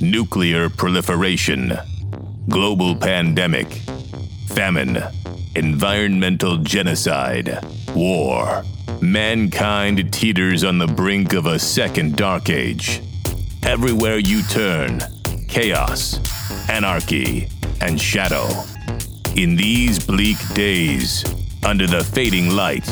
nuclear proliferation, global pandemic, famine, environmental genocide, war. Mankind teeters on the brink of a second dark age. Everywhere you turn, chaos, anarchy, and shadow. In these bleak days, under the fading light,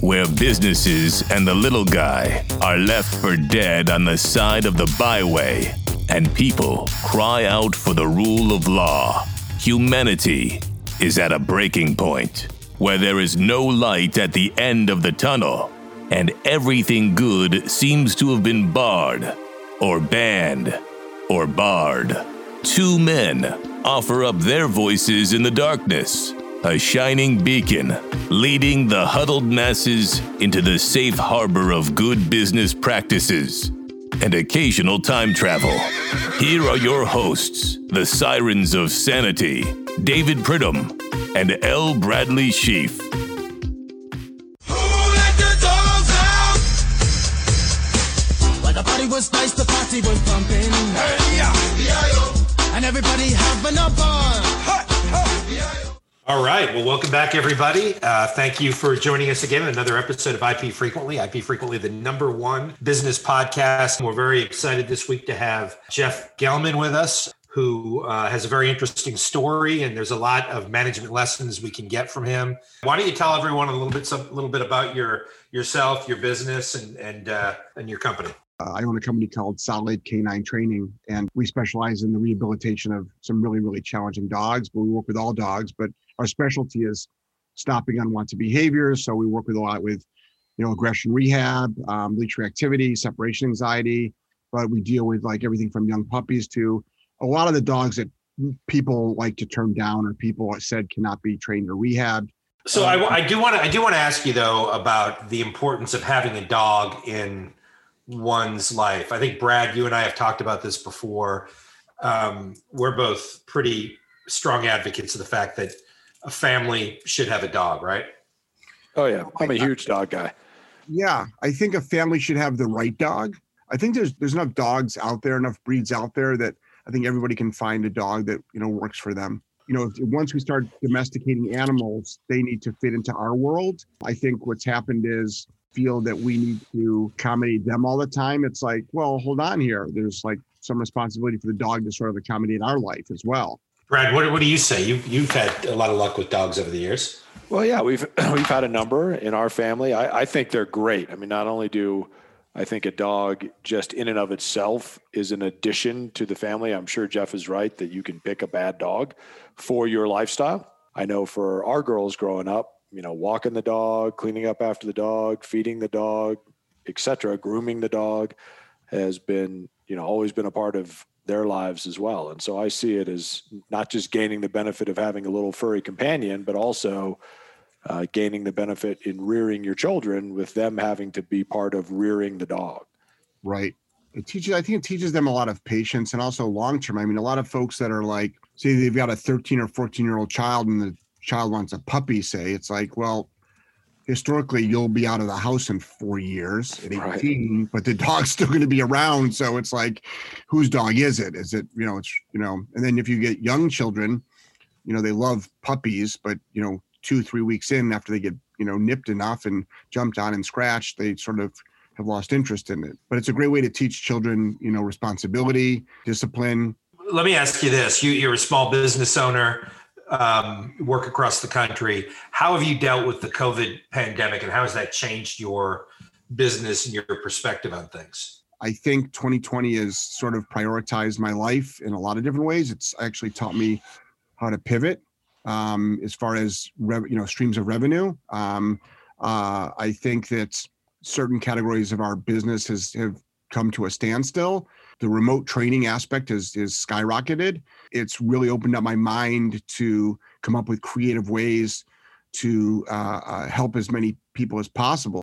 where businesses and the little guy are left for dead on the side of the byway, and people cry out for the rule of law, humanity is at a breaking point where there is no light at the end of the tunnel, and everything good seems to have been barred, or banned, or barred. Two men offer up their voices in the darkness a shining beacon leading the huddled masses into the safe harbor of good business practices and occasional time travel. Here are your hosts, the Sirens of Sanity, David Pridham and L. Bradley Sheafe. was nice, the party was pumping. Hey, yeah. And everybody having a ball. All right. Well, welcome back, everybody. Uh, thank you for joining us again. Another episode of IP Frequently. IP Frequently, the number one business podcast. We're very excited this week to have Jeff Gelman with us, who uh, has a very interesting story, and there's a lot of management lessons we can get from him. Why don't you tell everyone a little bit, some, a little bit about your yourself, your business, and and uh, and your company? Uh, I own a company called Solid Canine Training, and we specialize in the rehabilitation of some really, really challenging dogs. But we work with all dogs, but our specialty is stopping unwanted behaviors. So we work with a lot with, you know, aggression rehab, um, leash reactivity, separation anxiety. But we deal with like everything from young puppies to a lot of the dogs that people like to turn down or people said cannot be trained or rehabbed. So I, I do want to I do want to ask you though about the importance of having a dog in one's life. I think Brad, you and I have talked about this before. Um, we're both pretty strong advocates of the fact that a family should have a dog, right? Oh yeah, I'm a huge dog guy. Yeah, I think a family should have the right dog. I think there's there's enough dogs out there, enough breeds out there that I think everybody can find a dog that you know works for them. You know, if, once we start domesticating animals, they need to fit into our world. I think what's happened is feel that we need to accommodate them all the time. It's like, well, hold on here. There's like some responsibility for the dog to sort of accommodate our life as well. Brad, what, what do you say? You've, you've had a lot of luck with dogs over the years. Well, yeah, we've we've had a number in our family. I, I think they're great. I mean, not only do I think a dog just in and of itself is an addition to the family. I'm sure Jeff is right that you can pick a bad dog for your lifestyle. I know for our girls growing up, you know, walking the dog, cleaning up after the dog, feeding the dog, etc., grooming the dog has been, you know, always been a part of their lives as well. And so I see it as not just gaining the benefit of having a little furry companion, but also uh, gaining the benefit in rearing your children with them having to be part of rearing the dog. Right. It teaches, I think it teaches them a lot of patience and also long term. I mean, a lot of folks that are like, say they've got a 13 or 14 year old child and the child wants a puppy, say, it's like, well, historically you'll be out of the house in four years at 18 right. but the dog's still going to be around so it's like whose dog is it? Is it you know it's you know and then if you get young children you know they love puppies but you know two three weeks in after they get you know nipped enough and jumped on and scratched they sort of have lost interest in it. But it's a great way to teach children you know responsibility discipline. Let me ask you this. You, you're a small business owner um, work across the country. How have you dealt with the COVID pandemic, and how has that changed your business and your perspective on things? I think 2020 has sort of prioritized my life in a lot of different ways. It's actually taught me how to pivot um, as far as rev- you know streams of revenue. Um, uh, I think that certain categories of our business has have come to a standstill the remote training aspect is is skyrocketed. It's really opened up my mind to come up with creative ways to uh, uh, help as many people as possible.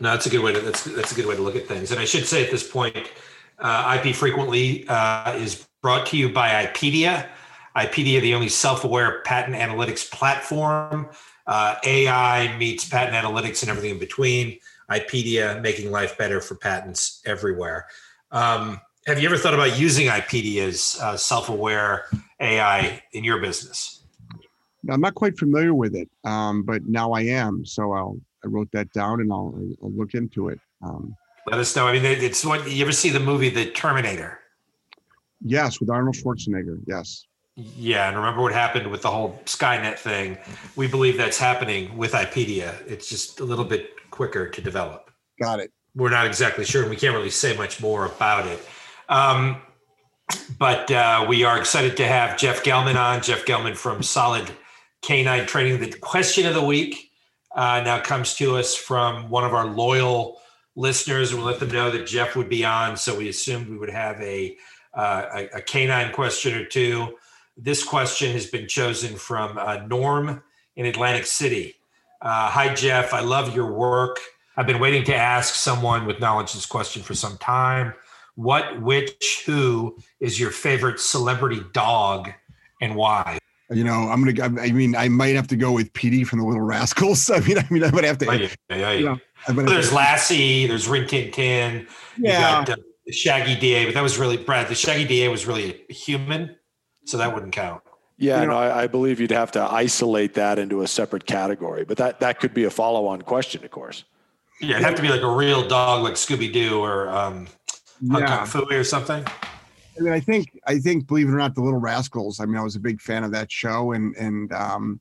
No, that's a good way to that's that's a good way to look at things. And I should say at this point, uh, IP frequently uh, is brought to you by IPEDIA. IPEDIA, the only self-aware patent analytics platform. Uh, AI meets patent analytics and everything in between. IPEDIA making life better for patents everywhere. Um, Have you ever thought about using IPEDIA's uh, self-aware AI in your business? I'm not quite familiar with it, um, but now I am. So I'll I wrote that down and I'll, I'll look into it. Um, Let us know. I mean, it's what you ever see the movie The Terminator? yes, with Arnold Schwarzenegger. Yes. Yeah, and remember what happened with the whole Skynet thing? We believe that's happening with IPEDIA. It's just a little bit quicker to develop. Got it. We're not exactly sure, and we can't really say much more about it. Um, but uh, we are excited to have Jeff Gelman on. Jeff Gelman from Solid Canine Training. The question of the week uh, now comes to us from one of our loyal listeners. We'll let them know that Jeff would be on, so we assumed we would have a uh, a, a canine question or two. This question has been chosen from uh, Norm in Atlantic City. Uh, Hi, Jeff. I love your work. I've been waiting to ask someone with knowledge this question for some time. What, which, who is your favorite celebrity dog and why? You know, I'm gonna. I mean, I might have to go with Petey from the Little Rascals. I mean, I mean, I would have to. Oh, yeah, yeah, yeah. You know, I might have There's to- Lassie, there's Rin Tin Tin, yeah. you got uh, the Shaggy DA, but that was really, Brad, the Shaggy DA was really a human, so that wouldn't count. Yeah, You no, I, I believe you'd have to isolate that into a separate category, but that that could be a follow-on question, of course. Yeah, it'd have to be like a real dog like Scooby Doo or um, Hung yeah. Or something. I mean, I think, I think, believe it or not, the Little Rascals. I mean, I was a big fan of that show, and and um,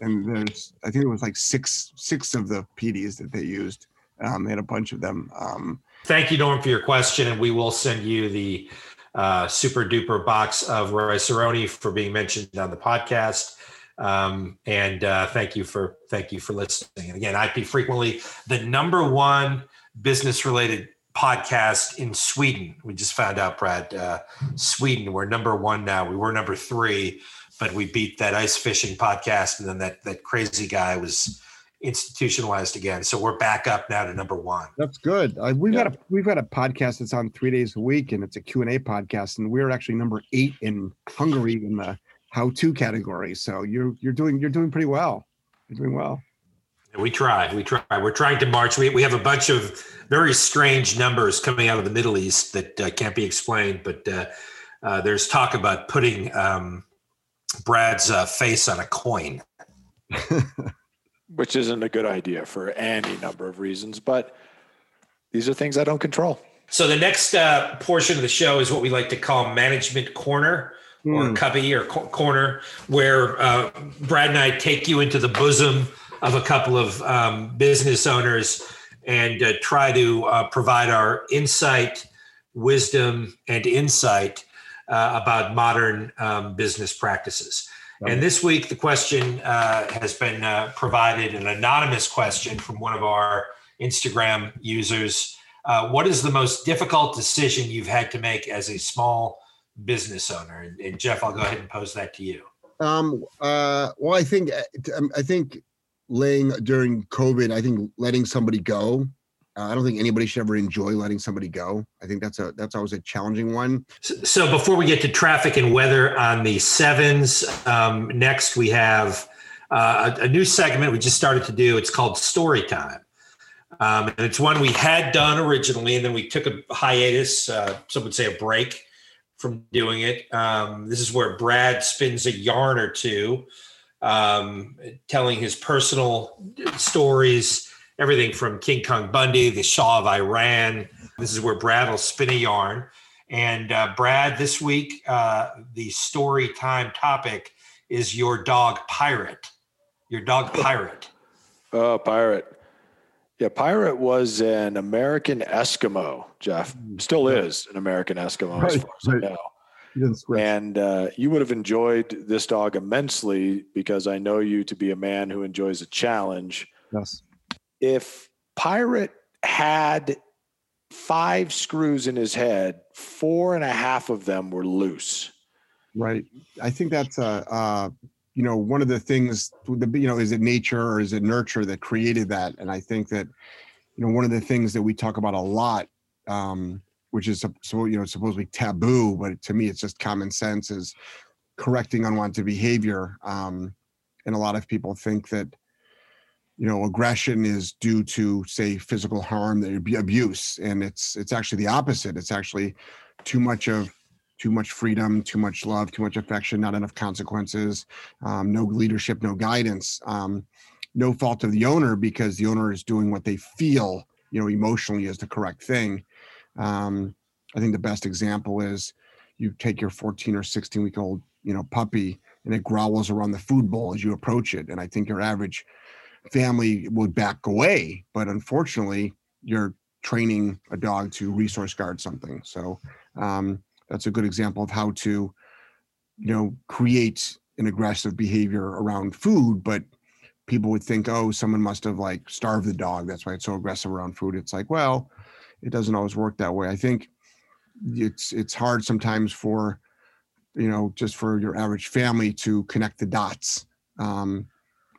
and there's, I think it was like six six of the Peteys that they used. Um, they had a bunch of them. Um, Thank you, Norm, for your question, and we will send you the uh, super duper box of rice for being mentioned on the podcast. Um, and uh, thank you for thank you for listening. And again, IP frequently the number one business related podcast in Sweden. We just found out, Brad. Uh, Sweden, we're number one now. We were number three, but we beat that ice fishing podcast, and then that that crazy guy was institutionalized again. So we're back up now to number one. that's good. Uh, we've Yeah. got a we've got a podcast that's on three days a week, and it's a Q and A podcast, and we're actually number eight in Hungary in the how to category. So you're you're doing you're doing pretty well. You're doing well. We try. We try. We're trying to march. We, we have a bunch of very strange numbers coming out of the Middle East that uh, can't be explained. But uh, uh, there's talk about putting um, Brad's uh, face on a coin. which isn't a good idea for any number of reasons, but these are things I don't control. So the next uh, portion of the show is what we like to call Management Corner or Hmm. Cubby or co- Corner, where uh, Brad and I take you into the bosom of a couple of um, business owners and uh, try to uh, provide our insight, wisdom, and insight uh, about modern um, business practices. And this week, the question uh, has been uh, provided an anonymous question from one of our Instagram users. Uh, what is the most difficult decision you've had to make as a small business owner? And, and Jeff, I'll go ahead and pose that to you. Um. Uh. Well, I think I think laying during COVID. I think letting somebody go. Uh, I don't think anybody should ever enjoy letting somebody go. I think that's a that's always a challenging one. So, so before we get to traffic and weather on the sevens, um, next we have uh, a, a new segment we just started to do. It's called Story Time. Um, and it's one we had done originally, and then we took a hiatus. Uh, some would say a break from doing it. Um, this is where Brad spins a yarn or two, um, telling his personal stories, everything from King Kong Bundy, the Shah of Iran. This is where Brad will spin a yarn. And uh, Brad, this week, uh, the story time topic is your dog pirate. Your dog pirate. Oh, pirate. Yeah, pirate was an American Eskimo, Jeff. Still is an American Eskimo, as far as I know. You didn't switch. And uh, you would have enjoyed this dog immensely because I know you to be a man who enjoys a challenge. Yes. If Pirate had five screws in his head, four and a half of them were loose. Right. I think that's uh, uh you know one of the things the you know is it nature or is it nurture that created that and I think that you know one of the things that we talk about a lot um which is so you know supposedly taboo but to me it's just common sense is correcting unwanted behavior um and a lot of people think that you know aggression is due to say physical harm the abuse and it's it's actually the opposite. It's actually too much of too much freedom too much love too much affection not enough consequences um, no leadership no guidance um, no fault of the owner because the owner is doing what they feel you know emotionally is the correct thing um, i think the best example is you take your 14 or 16 week old you know puppy and it growls around the food bowl as you approach it. And i think your average family would back away but unfortunately you're training a dog to resource guard something. So um, that's a good example of how to you know create an aggressive behavior around food but people would think oh someone must have like starved the dog. That's why it's so aggressive around food. It's like well it doesn't always work that way. I think it's it's hard sometimes for you know just for your average family to connect the dots um,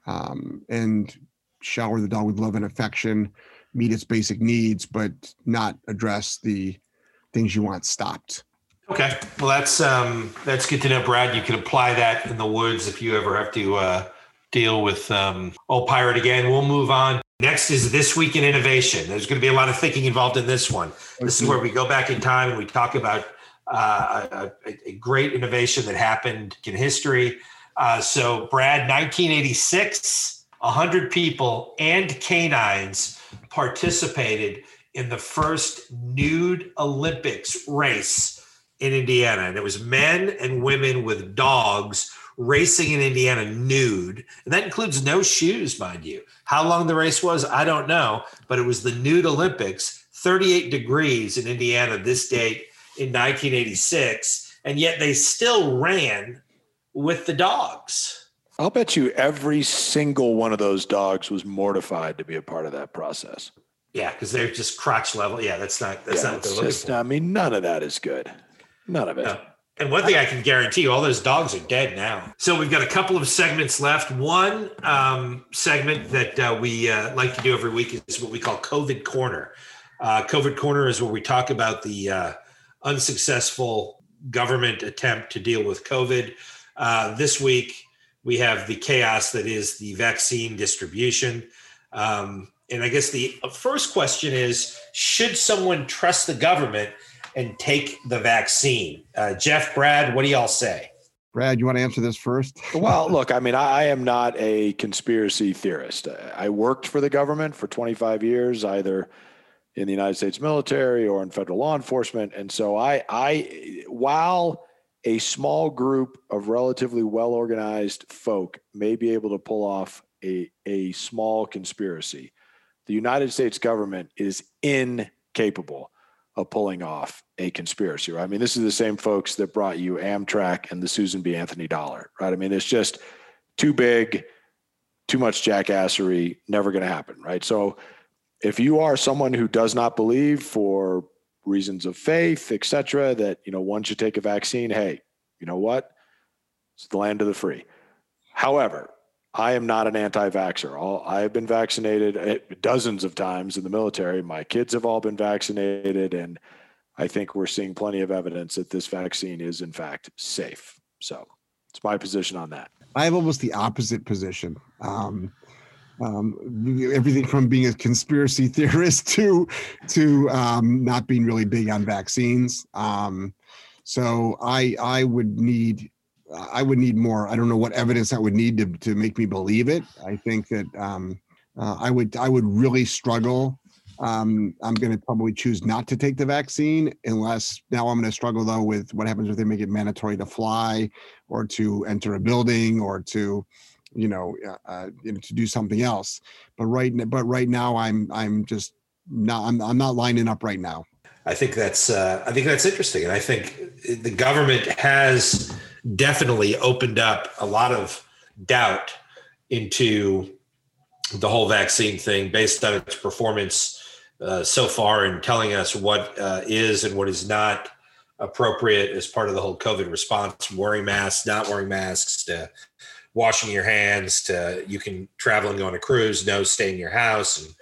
um, and shower the dog with love and affection meet its basic needs but not address the things you want stopped. Okay well that's um that's good to know brad. You can apply that in the woods if you ever have to uh deal with um old pirate again. We'll move on Next is This Week in Innovation. There's going to be a lot of thinking involved in this one. This is where we go back in time and we talk about uh, a, a, great innovation that happened in history. Uh, so, Brad, 1986, 100 people and canines participated in the first nude Olympics race in Indiana. And it was men and women with dogs racing in Indiana nude. And that includes no shoes, mind you. How long the race was, I don't know, but it was the nude Olympics, 38 degrees in Indiana this date in 1986. And yet they still ran with the dogs. I'll bet you every single one of those dogs was mortified to be a part of that process. Yeah, because they're just crotch level. Yeah, that's not that's yeah, not what they're looking for. I mean, none of that is good. None of it. No. And one thing I can guarantee you, all those dogs are dead now. So we've got a couple of segments left. One um, segment that uh, we uh, like to do every week is what we call COVID Corner. Uh, COVID Corner is where we talk about the uh, unsuccessful government attempt to deal with COVID. Uh, this week, we have the chaos that is the vaccine distribution. Um, and I guess the first question is Should someone trust the government? And take the vaccine. Uh, Jeff, Brad, what do y'all say? Brad, you want to answer this first? well, look, I mean, I am not a conspiracy theorist. I worked for the government for 25 years, either in the United States military or in federal law enforcement. And so I, I, while a small group of relatively well organized folk may be able to pull off a, a small conspiracy, the United States government is incapable of pulling off a conspiracy, right? I mean, this is the same folks that brought you Amtrak and the Susan B. Anthony dollar, right? I mean, it's just too big, too much jackassery, never going to happen, right? So if you are someone who does not believe for reasons of faith, et cetera, that, you know, one should take a vaccine, hey, you know what? It's the land of the free. However, I am not an anti-vaxxer. All, I have been vaccinated eh, dozens of times in the military. My kids have all been vaccinated, and I think we're seeing plenty of evidence that this vaccine is in fact safe. So it's my position on that. I have almost the opposite position. Um, um, everything from being a conspiracy theorist to to um, not being really big on vaccines. Um, so I I would need I would need more. I don't know what evidence I would need to to make me believe it. I think that um, uh, I would I would really struggle. Um, I'm going to probably choose not to take the vaccine unless now I'm going to struggle though with what happens if they make it mandatory to fly or to enter a building or to you know, uh, uh you know to do something else. But right but right now I'm I'm just not I'm, I'm not lining up right now. I think that's uh, I think that's interesting, and I think the government has definitely opened up a lot of doubt into the whole vaccine thing based on its performance uh, so far and telling us what uh, is and what is not appropriate as part of the whole COVID response, wearing masks, not wearing masks, to washing your hands, to you can travel and go on a cruise, no, stay in your house, and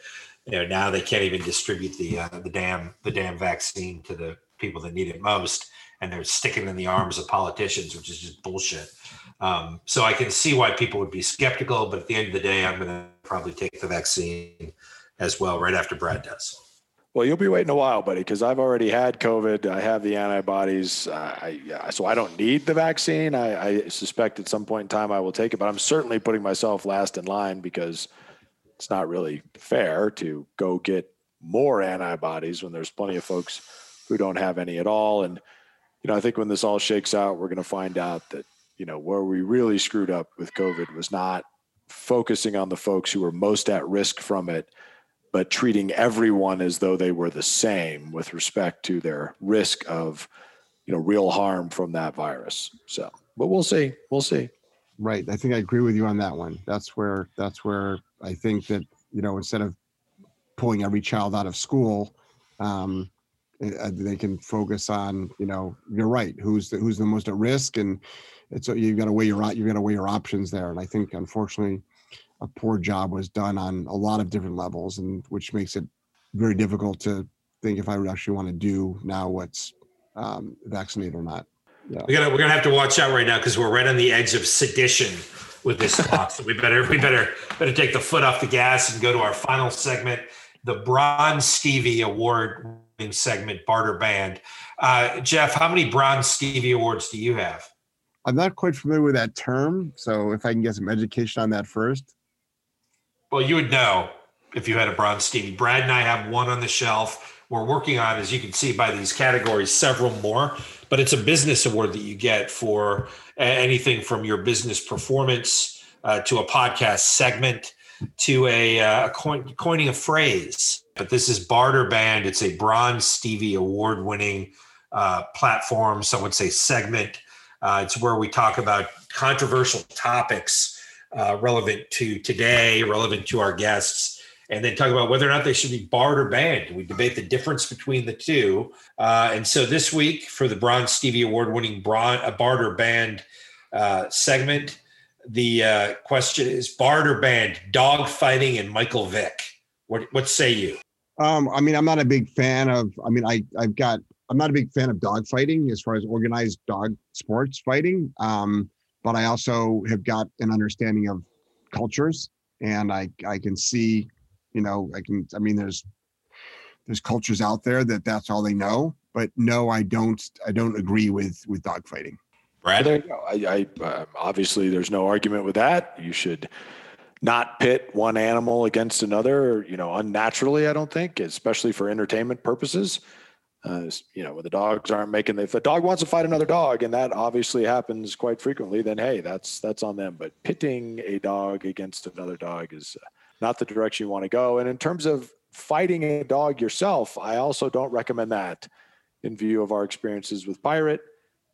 you know now they can't even distribute the uh, the damn the damn vaccine to the people that need it most and they're sticking in the arms of politicians, which is just bullshit. Um, so I can see why people would be skeptical, but at the end of the day, I'm going to probably take the vaccine as well right after Brad does. Well, you'll be waiting a while, buddy, because I've already had COVID. I have the antibodies, I, so I don't need the vaccine. I, I, suspect at some point in time I will take it, but I'm certainly putting myself last in line because it's not really fair to go get more antibodies when there's plenty of folks who don't have any at all. And you know, I think when this all shakes out, we're going to find out that you know where we really screwed up with COVID was not focusing on the folks who were most at risk from it but treating everyone as though they were the same with respect to their risk of you know real harm from that virus. So but we'll see. We'll see. Right. I think i agree with you on that one. That's where that's where i think that you know instead of pulling every child out of school um uh, they can focus on you know you're right who's the who's the most at risk and it's you've got to weigh your you've got to weigh your options there and i think unfortunately a poor job was done on a lot of different levels, and which makes it very difficult to think if I would actually want to do now what's um, vaccinated or not. Yeah. We're gonna we're gonna have to watch out right now because we're right on the edge of sedition with this talk. so we better we better better take the foot off the gas and go to our final segment, the Bronze Stevie Award segment, Barred or Banned. Uh, Jeff, how many Bronze Stevie Awards do you have? I'm not quite familiar with that term, so if I can get some education on that first. Well, you would know if you had a bronze Stevie. Brad and I have one on the shelf. We're working on, as you can see by these categories, several more. But it's a business award that you get for anything from your business performance uh, to a podcast segment to a, uh, coin, coining a phrase. But this is Barred or Banned. It's a bronze Stevie award winning uh, platform. Some would say segment. Uh, it's where we talk about controversial topics uh, relevant to today, relevant to our guests, and then talk about whether or not they should be barred or banned. We debate the difference between the two. Uh, and so this week, for the Bronze Stevie Award winning Bron- uh, barred or banned uh, segment, the uh, question is barred or banned dog fighting and Michael Vick. What, what say you? Um, I mean, I'm not a big fan of, I mean, I, I've got, I'm not a big fan of dog fighting as far as organized dog sports fighting. Um, but I also have got an understanding of cultures and I I can see, you know, I can I mean there's there's cultures out there that that's all they know, but no, I don't I don't agree with with dogfighting. Brad, there you go. I, I uh, obviously there's no argument with that. You should not pit one animal against another, you know, unnaturally. I don't think, especially for entertainment purposes. Uh, you know, when the dogs aren't making, if a dog wants to fight another dog, and that obviously happens quite frequently, then hey, that's that's on them. But pitting a dog against another dog is uh, not the direction you want to go. And in terms of fighting a dog yourself, I also don't recommend that. In view of our experiences with Pirate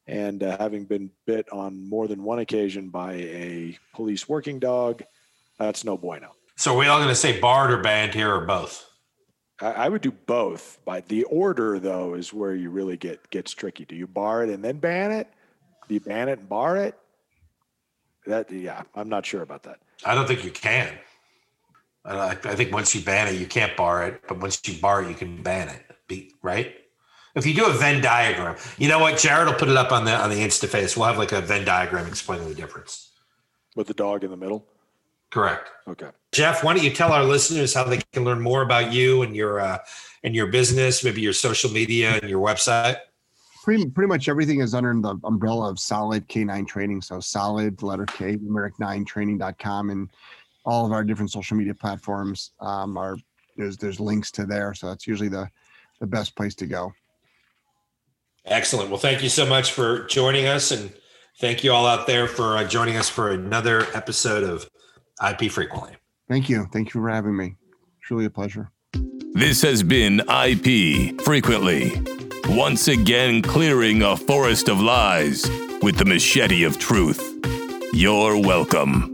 and uh, having been bit on more than one occasion by a police working dog, that's no bueno. So are we all going to say barred or banned here, or both? I, would do both. By the order, though, is where you really get gets tricky. Do you bar it and then ban it? Do you ban it and bar it? That yeah, I'm not sure about that. I don't think you can. I, I think once you ban it, you can't bar it. But once you bar it, you can ban it. Be, right? If you do a Venn diagram, you know what? Jared will put it up on the on the InstaFace. We'll have like a Venn diagram explaining the difference. With the dog in the middle. Correct. Okay. Jeff, why don't you tell our listeners how they can learn more about you and your uh, and your business, maybe your social media and your website? Pretty, pretty much everything is under the umbrella of Solid K9 Training. So Solid, letter K, numeric nine training.com, and all of our different social media platforms um, are there's there's links to there. So that's usually the the best place to go. Excellent. Well, thank you so much for joining us, and thank you all out there for uh, joining us for another episode of IP frequently. Thank you. Thank you for having me. Truly a pleasure. This has been IP frequently. Once again, clearing a forest of lies with the machete of truth. You're welcome.